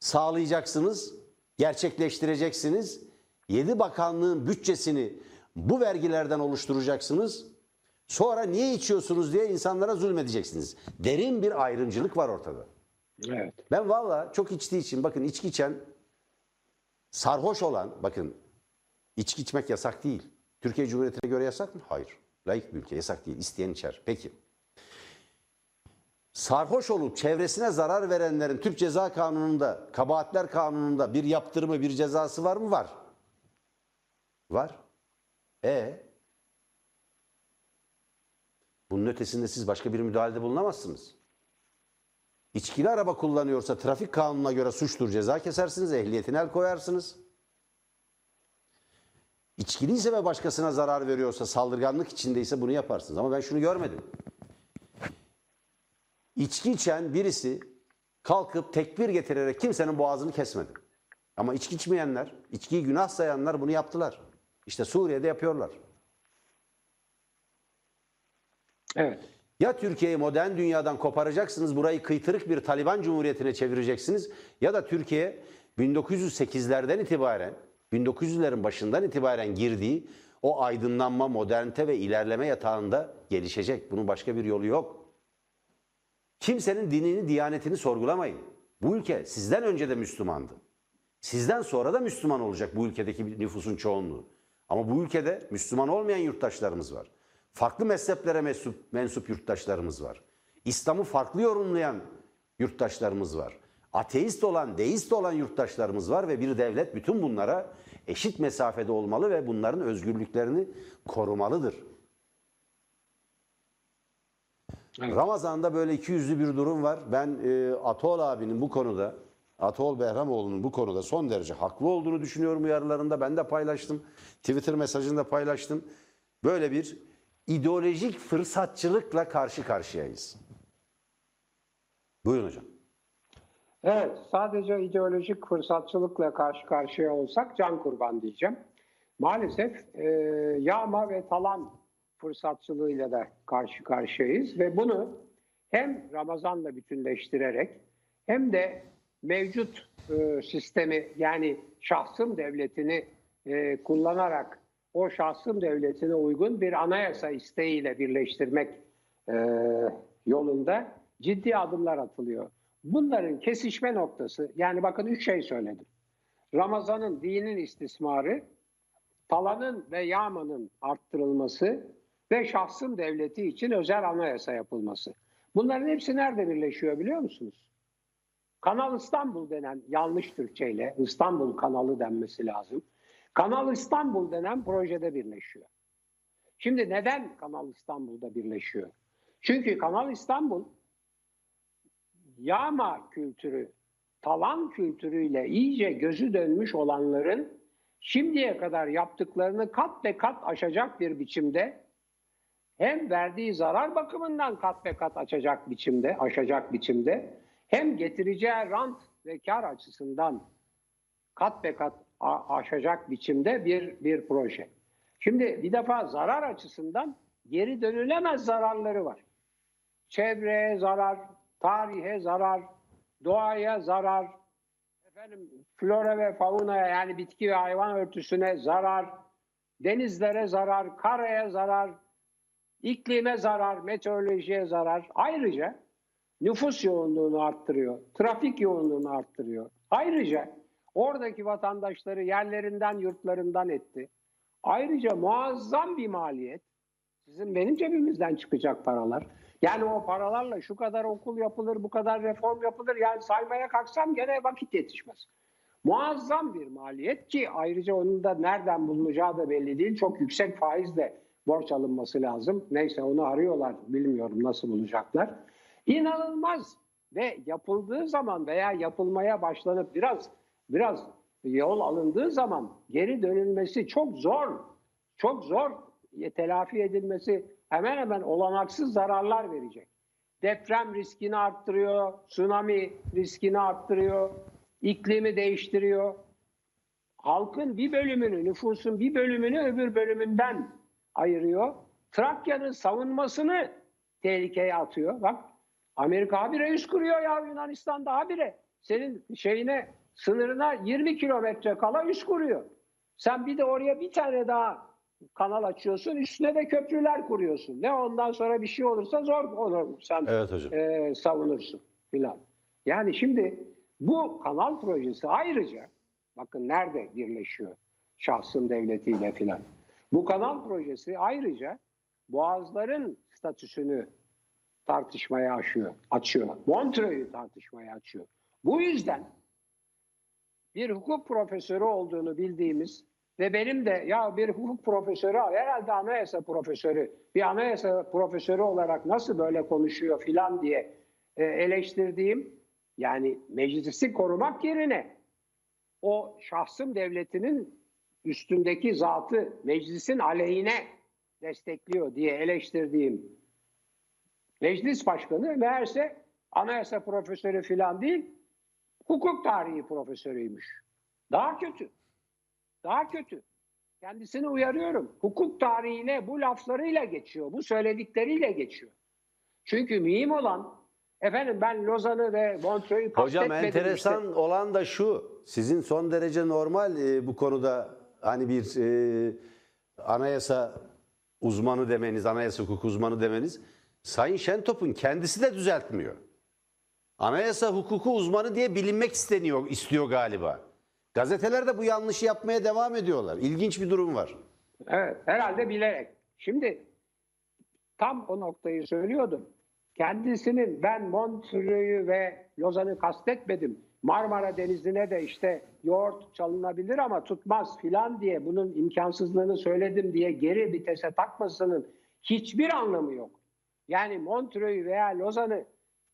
sağlayacaksınız, gerçekleştireceksiniz. 7 bakanlığın bütçesini bu vergilerden oluşturacaksınız. Sonra niye içiyorsunuz diye insanlara zulmedeceksiniz. Derin bir ayrımcılık var ortada. Evet. Ben valla çok içtiği için bakın içki içen sarhoş olan bakın içki içmek yasak değil. Türkiye Cumhuriyeti'ne göre yasak mı? Hayır. Layık bir ülke yasak değil. İsteyen içer. Peki. Sarhoş olup çevresine zarar verenlerin Türk Ceza Kanunu'nda, kabahatler kanununda bir yaptırımı, bir cezası var mı? Var. Var. E bunun ötesinde siz başka bir müdahalede bulunamazsınız. İçkili araba kullanıyorsa trafik kanununa göre suçtur ceza kesersiniz, ehliyetine el koyarsınız. İçkiliyse ve başkasına zarar veriyorsa, saldırganlık içindeyse bunu yaparsınız. Ama ben şunu görmedim. İçki içen birisi kalkıp tekbir getirerek kimsenin boğazını kesmedi. Ama içki içmeyenler, içkiyi günah sayanlar bunu yaptılar. İşte Suriye'de yapıyorlar. Evet. Ya Türkiye'yi modern dünyadan koparacaksınız, burayı kıytırık bir Taliban Cumhuriyeti'ne çevireceksiniz ya da Türkiye 1908'lerden itibaren, 1900'lerin başından itibaren girdiği o aydınlanma, modernite ve ilerleme yatağında gelişecek. Bunun başka bir yolu yok. Kimsenin dinini, diyanetini sorgulamayın. Bu ülke sizden önce de Müslümandı. Sizden sonra da Müslüman olacak bu ülkedeki nüfusun çoğunluğu. Ama bu ülkede Müslüman olmayan yurttaşlarımız var. Farklı mezheplere mensup, mensup yurttaşlarımız var. İslam'ı farklı yorumlayan yurttaşlarımız var. Ateist olan, deist olan yurttaşlarımız var ve bir devlet bütün bunlara eşit mesafede olmalı ve bunların özgürlüklerini korumalıdır. Evet. Ramazan'da böyle iki yüzlü bir durum var. Ben e, Atol abinin bu konuda, Atol Behramoğlu'nun bu konuda son derece haklı olduğunu düşünüyorum uyarılarında. Ben de paylaştım. Twitter mesajında paylaştım. Böyle bir ideolojik fırsatçılıkla karşı karşıyayız. Buyurun hocam. Evet, sadece ideolojik fırsatçılıkla karşı karşıya olsak can kurban diyeceğim. Maalesef e, yağma ve talan fırsatçılığıyla da karşı karşıyayız ve bunu hem Ramazan'la bütünleştirerek hem de mevcut e, sistemi yani şahsım devletini e, kullanarak o şahsım devletine uygun bir anayasa isteğiyle birleştirmek e, yolunda ciddi adımlar atılıyor. Bunların kesişme noktası yani bakın üç şey söyledim. Ramazan'ın dinin istismarı, talanın ve yağmanın arttırılması ve şahsın devleti için özel anayasa yapılması. Bunların hepsi nerede birleşiyor biliyor musunuz? Kanal İstanbul denen yanlış Türkçeyle İstanbul kanalı denmesi lazım. Kanal İstanbul denen projede birleşiyor. Şimdi neden Kanal İstanbul'da birleşiyor? Çünkü Kanal İstanbul yağma kültürü, talan kültürüyle iyice gözü dönmüş olanların şimdiye kadar yaptıklarını kat ve kat aşacak bir biçimde hem verdiği zarar bakımından kat ve kat açacak biçimde, aşacak biçimde hem getireceği rant ve kar açısından kat ve kat aşacak biçimde bir bir proje. Şimdi bir defa zarar açısından geri dönülemez zararları var. Çevreye zarar, tarihe zarar, doğaya zarar, efendim flora ve faunaya yani bitki ve hayvan örtüsüne zarar, denizlere zarar, karaya zarar, iklime zarar, meteorolojiye zarar. Ayrıca nüfus yoğunluğunu arttırıyor, trafik yoğunluğunu arttırıyor. Ayrıca oradaki vatandaşları yerlerinden, yurtlarından etti. Ayrıca muazzam bir maliyet. Sizin benim cebimizden çıkacak paralar. Yani o paralarla şu kadar okul yapılır, bu kadar reform yapılır. Yani saymaya kalksam gene vakit yetişmez. Muazzam bir maliyet ki ayrıca onun da nereden bulunacağı da belli değil. Çok yüksek faizle borç alınması lazım. Neyse onu arıyorlar. Bilmiyorum nasıl bulacaklar. İnanılmaz ve yapıldığı zaman veya yapılmaya başlanıp biraz biraz yol alındığı zaman geri dönülmesi çok zor. Çok zor telafi edilmesi hemen hemen olanaksız zararlar verecek. Deprem riskini arttırıyor, tsunami riskini arttırıyor, iklimi değiştiriyor. Halkın bir bölümünü, nüfusun bir bölümünü öbür bölümünden ayırıyor. Trakya'nın savunmasını tehlikeye atıyor. Bak Amerika habire üst kuruyor ya Yunanistan'da habire. Senin şeyine sınırına 20 kilometre kala üst kuruyor. Sen bir de oraya bir tane daha kanal açıyorsun. Üstüne de köprüler kuruyorsun. Ne ondan sonra bir şey olursa zor onu sen Evet hocam. e, savunursun filan. Yani şimdi bu kanal projesi ayrıca bakın nerede birleşiyor şahsın devletiyle filan. Bu kanal projesi ayrıca boğazların statüsünü tartışmaya açıyor. açıyor. Montreux'u tartışmaya açıyor. Bu yüzden bir hukuk profesörü olduğunu bildiğimiz ve benim de ya bir hukuk profesörü herhalde anayasa profesörü bir anayasa profesörü olarak nasıl böyle konuşuyor filan diye e, eleştirdiğim yani meclisi korumak yerine o şahsım devletinin üstündeki zatı meclisin aleyhine destekliyor diye eleştirdiğim meclis başkanı meğerse anayasa profesörü filan değil hukuk tarihi profesörüymüş. Daha kötü. Daha kötü. Kendisini uyarıyorum. Hukuk tarihine bu laflarıyla geçiyor. Bu söyledikleriyle geçiyor. Çünkü mühim olan efendim ben Lozan'ı ve Montreux'u Hocam kastetmedim enteresan işte. olan da şu. Sizin son derece normal e, bu konuda hani bir e, anayasa uzmanı demeniz, anayasa hukuk uzmanı demeniz. Sayın Şentop'un kendisi de düzeltmiyor. Anayasa hukuku uzmanı diye bilinmek isteniyor, istiyor galiba. Gazeteler de bu yanlışı yapmaya devam ediyorlar. İlginç bir durum var. Evet, herhalde bilerek. Şimdi tam o noktayı söylüyordum. Kendisinin ben Montreux'u ve Lozan'ı kastetmedim. Marmara Denizi'ne de işte yoğurt çalınabilir ama tutmaz filan diye bunun imkansızlığını söyledim diye geri vitese takmasının hiçbir anlamı yok. Yani Montreux'u veya Lozan'ı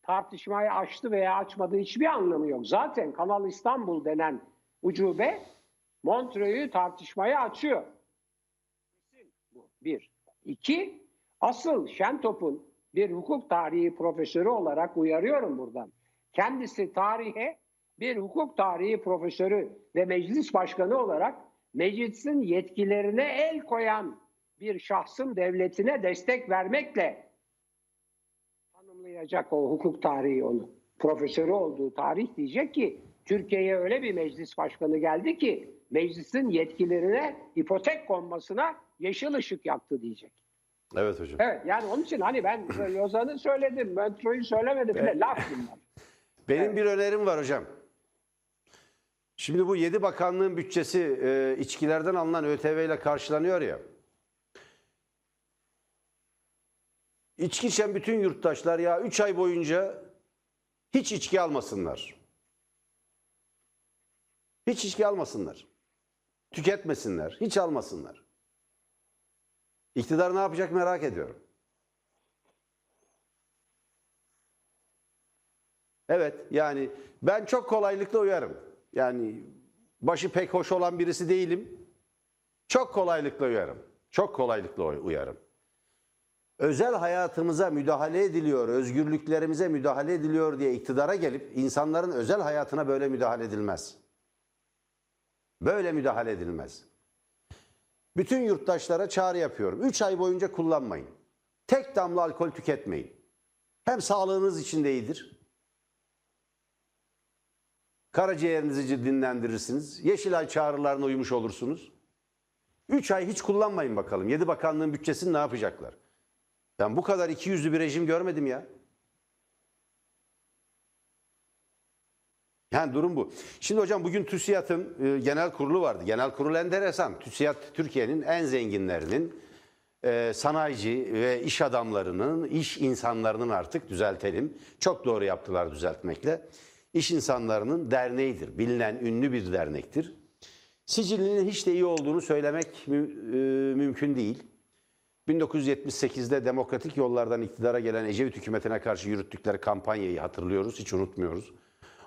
tartışmayı açtı veya açmadı hiçbir anlamı yok. Zaten Kanal İstanbul denen ucube Montreux'u tartışmaya açıyor. Bir. İki, asıl Şentop'un bir hukuk tarihi profesörü olarak uyarıyorum buradan. Kendisi tarihe bir hukuk tarihi profesörü ve meclis başkanı olarak meclisin yetkilerine el koyan bir şahsın devletine destek vermekle tanımlayacak o hukuk tarihi onu. Profesörü olduğu tarih diyecek ki Türkiye'ye öyle bir meclis başkanı geldi ki meclisin yetkilerine ipotek konmasına yeşil ışık yaktı diyecek. Evet hocam. Evet yani onun için hani ben Lozan'ı söyledim, Montreux'u söylemedim. bile Laf bunlar. Benim bir önerim var hocam. Şimdi bu 7 bakanlığın bütçesi e, içkilerden alınan ÖTV ile karşılanıyor ya. İçki içen bütün yurttaşlar ya 3 ay boyunca hiç içki almasınlar. Hiç içki almasınlar. Tüketmesinler. Hiç almasınlar. İktidar ne yapacak merak ediyorum. Evet yani ben çok kolaylıkla uyarım. Yani başı pek hoş olan birisi değilim. Çok kolaylıkla uyarım. Çok kolaylıkla uyarım. Özel hayatımıza müdahale ediliyor, özgürlüklerimize müdahale ediliyor diye iktidara gelip insanların özel hayatına böyle müdahale edilmez. Böyle müdahale edilmez. Bütün yurttaşlara çağrı yapıyorum. 3 ay boyunca kullanmayın. Tek damla alkol tüketmeyin. Hem sağlığınız için de iyidir. Karaciğerinizi dinlendirirsiniz. Yeşilay çağrılarına uymuş olursunuz. 3 ay hiç kullanmayın bakalım. 7 bakanlığın bütçesini ne yapacaklar? Ben bu kadar iki yüzlü bir rejim görmedim ya. Yani durum bu. Şimdi hocam bugün TÜSİAD'ın e, genel kurulu vardı. Genel kurul enteresan. TÜSİAD Türkiye'nin en zenginlerinin, e, sanayici ve iş adamlarının, iş insanlarının artık düzeltelim. Çok doğru yaptılar düzeltmekle. İş insanlarının derneğidir. Bilinen ünlü bir dernektir. Sicilinin hiç de iyi olduğunu söylemek mü- e, mümkün değil. 1978'de demokratik yollardan iktidara gelen Ecevit hükümetine karşı yürüttükleri kampanyayı hatırlıyoruz, hiç unutmuyoruz.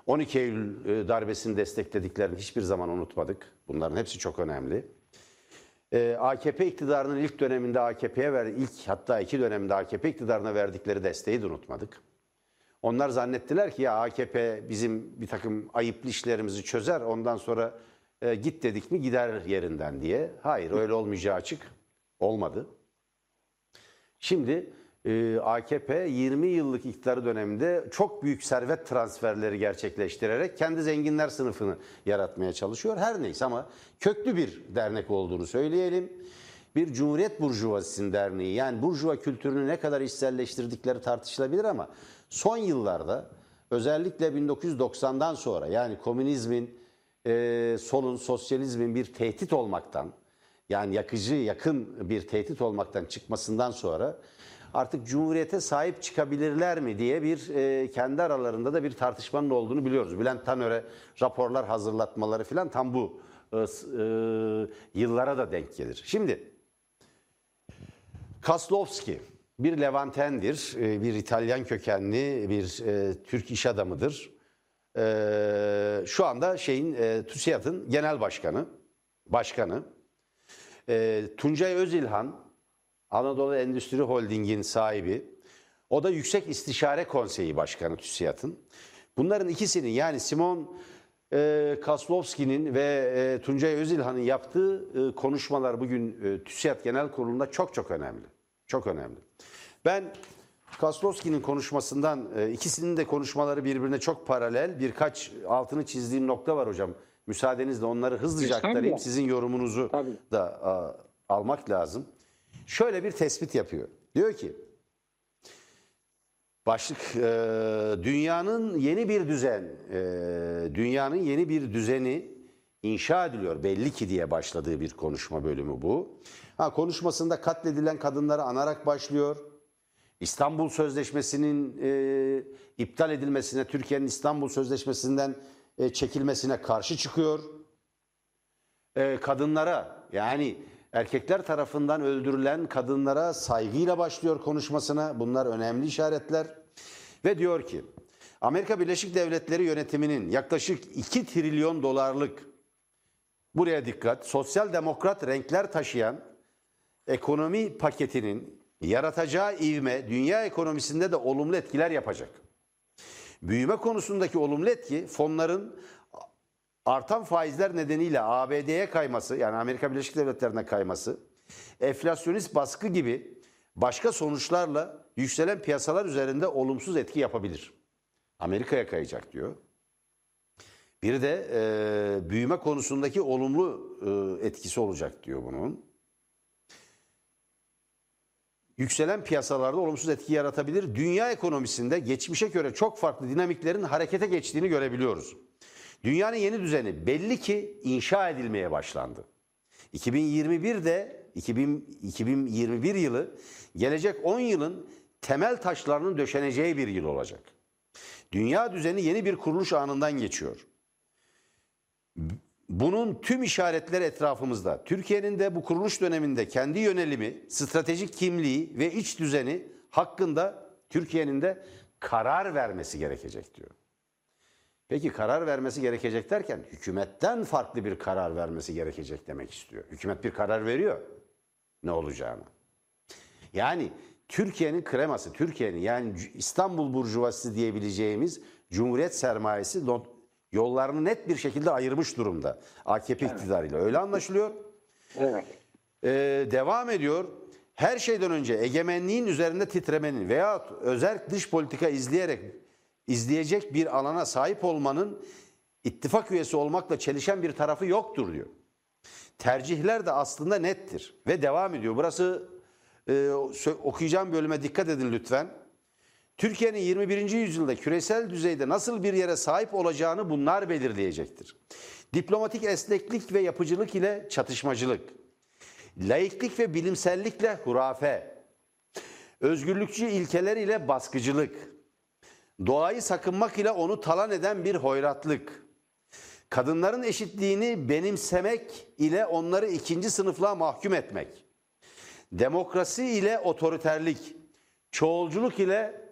12 Eylül e, darbesini desteklediklerini hiçbir zaman unutmadık. Bunların hepsi çok önemli. Ee, AKP iktidarının ilk döneminde AKP'ye verdi, ilk hatta iki dönemde AKP iktidarına verdikleri desteği de unutmadık. Onlar zannettiler ki ya AKP bizim bir takım ayıplı işlerimizi çözer ondan sonra e, git dedik mi gider yerinden diye. Hayır öyle olmayacağı açık. Olmadı. Şimdi e, AKP 20 yıllık iktidarı döneminde çok büyük servet transferleri gerçekleştirerek kendi zenginler sınıfını yaratmaya çalışıyor. Her neyse ama köklü bir dernek olduğunu söyleyelim. Bir Cumhuriyet Burjuvazisi'nin derneği yani burjuva kültürünü ne kadar içselleştirdikleri tartışılabilir ama son yıllarda özellikle 1990'dan sonra yani komünizmin, e, solun, sosyalizmin bir tehdit olmaktan yani yakıcı, yakın bir tehdit olmaktan çıkmasından sonra artık Cumhuriyete sahip çıkabilirler mi diye bir e, kendi aralarında da bir tartışmanın olduğunu biliyoruz. Bülent Tanör'e raporlar hazırlatmaları falan tam bu e, e, yıllara da denk gelir. Şimdi Kaslovski bir Levantendir, e, bir İtalyan kökenli bir e, Türk iş adamıdır. E, şu anda şeyin e, TÜSİAD'ın genel başkanı, başkanı. E, Tuncay Özilhan, Anadolu Endüstri Holding'in sahibi. O da Yüksek İstişare Konseyi Başkanı TÜSİAD'ın. Bunların ikisinin yani Simon e, Kaslovski'nin ve e, Tuncay Özilhan'ın yaptığı e, konuşmalar bugün e, TÜSİAD Genel Kurulu'nda çok çok önemli. Çok önemli. Ben Kaslovski'nin konuşmasından e, ikisinin de konuşmaları birbirine çok paralel. Birkaç altını çizdiğim nokta var hocam. Müsaadenizle onları hızlıca aktarayım. Sizin yorumunuzu Tabii. da a, almak lazım. Şöyle bir tespit yapıyor. Diyor ki başlık e, dünyanın yeni bir düzen, e, dünyanın yeni bir düzeni inşa ediliyor belli ki diye başladığı bir konuşma bölümü bu. Ha, konuşmasında katledilen kadınları anarak başlıyor. İstanbul Sözleşmesi'nin e, iptal edilmesine, Türkiye'nin İstanbul Sözleşmesi'nden e, çekilmesine karşı çıkıyor e, kadınlara yani erkekler tarafından öldürülen kadınlara saygıyla başlıyor konuşmasına. Bunlar önemli işaretler. Ve diyor ki Amerika Birleşik Devletleri yönetiminin yaklaşık 2 trilyon dolarlık buraya dikkat sosyal demokrat renkler taşıyan ekonomi paketinin yaratacağı ivme dünya ekonomisinde de olumlu etkiler yapacak. Büyüme konusundaki olumlu etki fonların artan faizler nedeniyle ABD'ye kayması yani Amerika Birleşik Devletleri'ne kayması, enflasyonist baskı gibi başka sonuçlarla yükselen piyasalar üzerinde olumsuz etki yapabilir. Amerika'ya kayacak diyor. Bir de e, büyüme konusundaki olumlu e, etkisi olacak diyor bunun. Yükselen piyasalarda olumsuz etki yaratabilir. Dünya ekonomisinde geçmişe göre çok farklı dinamiklerin harekete geçtiğini görebiliyoruz. Dünyanın yeni düzeni belli ki inşa edilmeye başlandı. 2021'de 2000, 2021 yılı gelecek 10 yılın temel taşlarının döşeneceği bir yıl olacak. Dünya düzeni yeni bir kuruluş anından geçiyor. Bunun tüm işaretleri etrafımızda. Türkiye'nin de bu kuruluş döneminde kendi yönelimi, stratejik kimliği ve iç düzeni hakkında Türkiye'nin de karar vermesi gerekecek diyor. Peki karar vermesi gerekecek derken hükümetten farklı bir karar vermesi gerekecek demek istiyor. Hükümet bir karar veriyor ne olacağını. Yani Türkiye'nin kreması, Türkiye'nin yani İstanbul Burjuvası diyebileceğimiz Cumhuriyet sermayesi yollarını net bir şekilde ayırmış durumda AKP evet. iktidarıyla. Öyle anlaşılıyor. Evet. Ee, devam ediyor. Her şeyden önce egemenliğin üzerinde titremenin veya özel dış politika izleyerek izleyecek bir alana sahip olmanın ittifak üyesi olmakla çelişen bir tarafı yoktur diyor. Tercihler de aslında nettir ve devam ediyor. Burası e, okuyacağım bölüme dikkat edin lütfen. Türkiye'nin 21. yüzyılda küresel düzeyde nasıl bir yere sahip olacağını bunlar belirleyecektir. Diplomatik esneklik ve yapıcılık ile çatışmacılık, laiklik ve bilimsellikle hurafe, özgürlükçü ilkeler ile baskıcılık, doğayı sakınmak ile onu talan eden bir hoyratlık, kadınların eşitliğini benimsemek ile onları ikinci sınıflığa mahkum etmek, demokrasi ile otoriterlik, çoğulculuk ile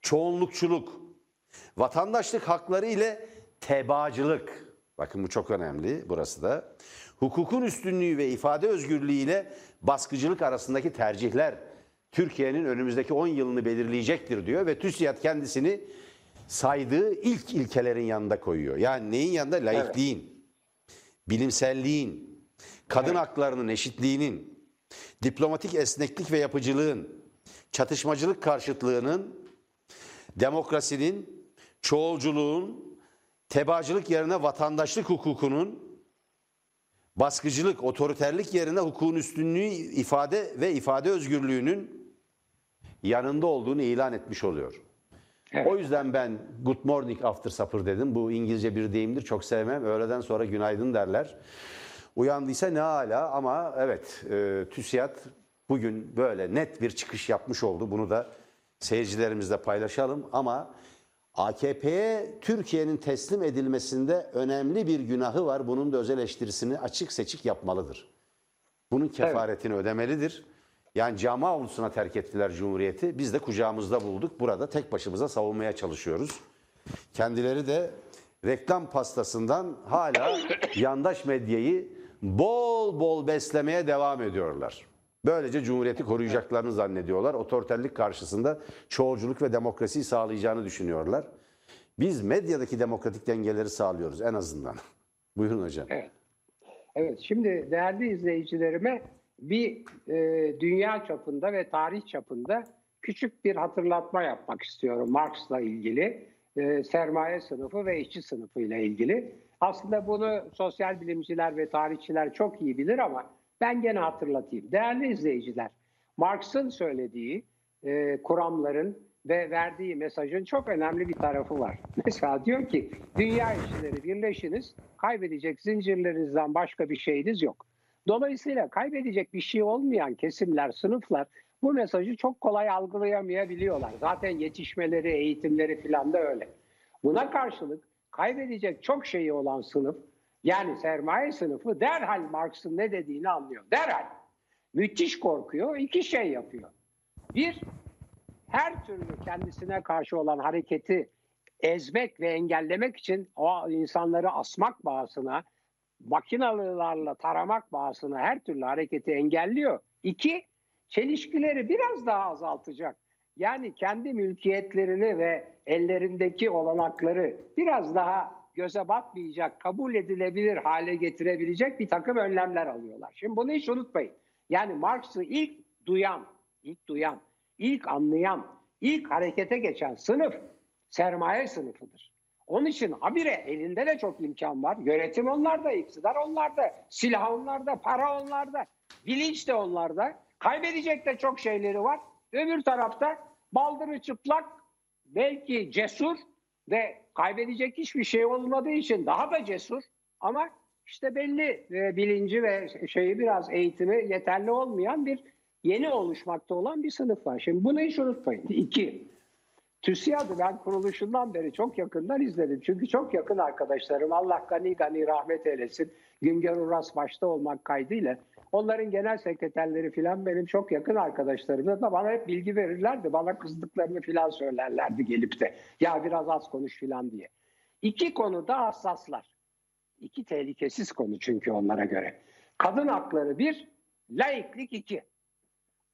çoğunlukçuluk, vatandaşlık hakları ile tebaacılık, bakın bu çok önemli burası da, hukukun üstünlüğü ve ifade özgürlüğü ile baskıcılık arasındaki tercihler Türkiye'nin önümüzdeki 10 yılını belirleyecektir diyor ve TÜSİAD kendisini saydığı ilk ilkelerin yanında koyuyor. Yani neyin yanında? Laikliğin, bilimselliğin, kadın evet. haklarının eşitliğinin, diplomatik esneklik ve yapıcılığın, çatışmacılık karşıtlığının demokrasinin, çoğulculuğun, tebacılık yerine vatandaşlık hukukunun, baskıcılık, otoriterlik yerine hukukun üstünlüğü ifade ve ifade özgürlüğünün yanında olduğunu ilan etmiş oluyor. Evet. O yüzden ben good morning after supper dedim. Bu İngilizce bir deyimdir. Çok sevmem. Öğleden sonra günaydın derler. Uyandıysa ne hala ama evet e, TÜSİAD bugün böyle net bir çıkış yapmış oldu. Bunu da seyircilerimizle paylaşalım ama AKP'ye Türkiye'nin teslim edilmesinde önemli bir günahı var. Bunun da öz eleştirisini açık seçik yapmalıdır. Bunun kefaretini evet. ödemelidir. Yani cami avlusuna terk ettiler Cumhuriyeti. Biz de kucağımızda bulduk. Burada tek başımıza savunmaya çalışıyoruz. Kendileri de reklam pastasından hala yandaş medyayı bol bol beslemeye devam ediyorlar. Böylece cumhuriyeti koruyacaklarını zannediyorlar. Otoriterlik karşısında çoğulculuk ve demokrasiyi sağlayacağını düşünüyorlar. Biz medyadaki demokratik dengeleri sağlıyoruz en azından. Buyurun hocam. Evet. Evet, şimdi değerli izleyicilerime bir e, dünya çapında ve tarih çapında küçük bir hatırlatma yapmak istiyorum Marx'la ilgili, e, sermaye sınıfı ve işçi sınıfı ile ilgili. Aslında bunu sosyal bilimciler ve tarihçiler çok iyi bilir ama ben gene hatırlatayım. Değerli izleyiciler, Marx'ın söylediği e, kuramların ve verdiği mesajın çok önemli bir tarafı var. Mesela diyor ki dünya işçileri birleşiniz, kaybedecek zincirlerinizden başka bir şeyiniz yok. Dolayısıyla kaybedecek bir şey olmayan kesimler, sınıflar bu mesajı çok kolay algılayamayabiliyorlar. Zaten yetişmeleri, eğitimleri falan da öyle. Buna karşılık kaybedecek çok şeyi olan sınıf yani sermaye sınıfı derhal Marx'ın ne dediğini anlıyor. Derhal. Müthiş korkuyor. iki şey yapıyor. Bir, her türlü kendisine karşı olan hareketi ezmek ve engellemek için o insanları asmak bağısına, makinalılarla taramak bağısına her türlü hareketi engelliyor. İki, çelişkileri biraz daha azaltacak. Yani kendi mülkiyetlerini ve ellerindeki olanakları biraz daha göze batmayacak, kabul edilebilir hale getirebilecek bir takım önlemler alıyorlar. Şimdi bunu hiç unutmayın. Yani Marx'ı ilk duyan, ilk duyan, ilk anlayan, ilk harekete geçen sınıf sermaye sınıfıdır. Onun için habire elinde de çok imkan var. Yönetim onlarda, iktidar onlarda, silah onlarda, para onlarda, bilinç de onlarda. Kaybedecek de çok şeyleri var. Öbür tarafta baldırı çıplak, belki cesur ve kaybedecek hiçbir şey olmadığı için daha da cesur. Ama işte belli e, bilinci ve şeyi biraz eğitimi yeterli olmayan bir yeni oluşmakta olan bir sınıf var. Şimdi bunu hiç unutmayın. İki, TÜSİAD'ı ben kuruluşundan beri çok yakından izledim. Çünkü çok yakın arkadaşlarım Allah gani gani rahmet eylesin. Güngör Uras başta olmak kaydıyla onların genel sekreterleri filan benim çok yakın arkadaşlarım da bana hep bilgi verirlerdi. Bana kızdıklarını filan söylerlerdi gelip de. Ya biraz az konuş filan diye. İki konuda hassaslar. İki tehlikesiz konu çünkü onlara göre. Kadın hakları bir, laiklik iki.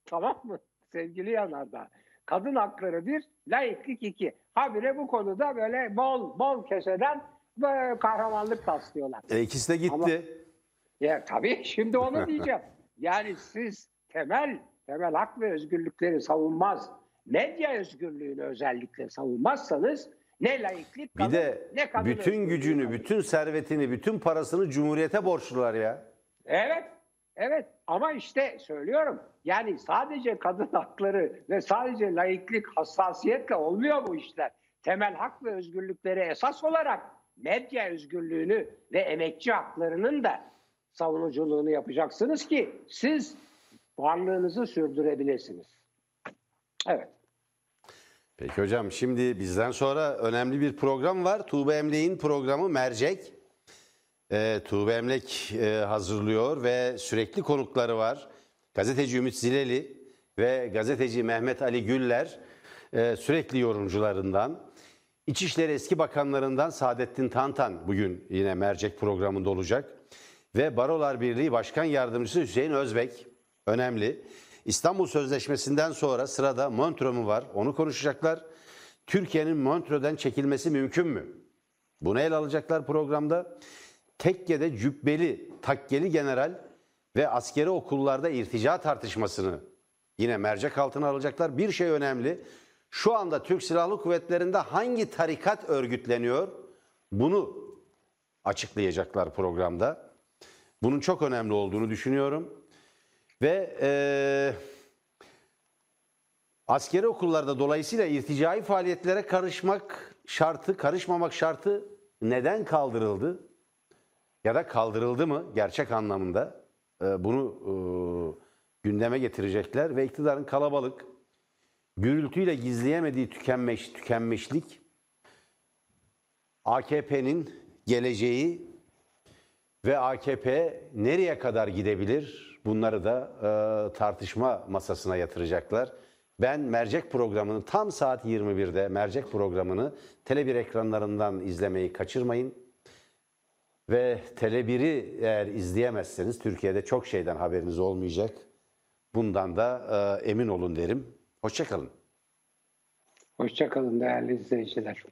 Tamam mı sevgili yanardağ? Kadın hakları bir, laiklik iki. Habire bu konuda böyle bol bol keseden böyle kahramanlık taslıyorlar. E, ikisi de gitti. Ama- Ya tabii şimdi onu diyeceğim. Yani siz temel temel hak ve özgürlükleri savunmaz, medya özgürlüğünü özellikle savunmazsanız ne laiklik bir kalır, de ne kadın bütün gücünü, kalır. bütün servetini, bütün parasını Cumhuriyete borçlular ya. Evet, evet ama işte söylüyorum yani sadece kadın hakları ve sadece laiklik hassasiyetle olmuyor bu işler. Temel hak ve özgürlükleri esas olarak medya özgürlüğünü ve emekçi haklarının da savunuculuğunu yapacaksınız ki siz varlığınızı sürdürebilirsiniz. Evet. Peki hocam şimdi bizden sonra önemli bir program var. Tuğba Emlek'in programı Mercek. Ee, Tuğba Emlek e, hazırlıyor ve sürekli konukları var. Gazeteci Ümit Zileli ve gazeteci Mehmet Ali Güller e, sürekli yorumcularından. İçişleri eski bakanlarından Saadettin Tantan bugün yine Mercek programında olacak. Ve Barolar Birliği Başkan Yardımcısı Hüseyin Özbek önemli. İstanbul Sözleşmesi'nden sonra sırada Montreux mu var? Onu konuşacaklar. Türkiye'nin Montreux'den çekilmesi mümkün mü? Bunu ele alacaklar programda. Tekke'de cübbeli, takkeli general ve askeri okullarda irtica tartışmasını yine mercek altına alacaklar. Bir şey önemli. Şu anda Türk Silahlı Kuvvetleri'nde hangi tarikat örgütleniyor? Bunu açıklayacaklar programda. Bunun çok önemli olduğunu düşünüyorum. Ve eee askeri okullarda dolayısıyla irticai faaliyetlere karışmak şartı, karışmamak şartı neden kaldırıldı? Ya da kaldırıldı mı gerçek anlamında? Ee, bunu e, gündeme getirecekler ve iktidarın kalabalık, gürültüyle gizleyemediği tükenmiş, tükenmişlik, AKP'nin geleceği ve AKP nereye kadar gidebilir? Bunları da e, tartışma masasına yatıracaklar. Ben mercek programını tam saat 21'de mercek programını Tele1 ekranlarından izlemeyi kaçırmayın. Ve Tele1'i eğer izleyemezseniz Türkiye'de çok şeyden haberiniz olmayacak. Bundan da e, emin olun derim. Hoşçakalın. Hoşçakalın değerli izleyiciler.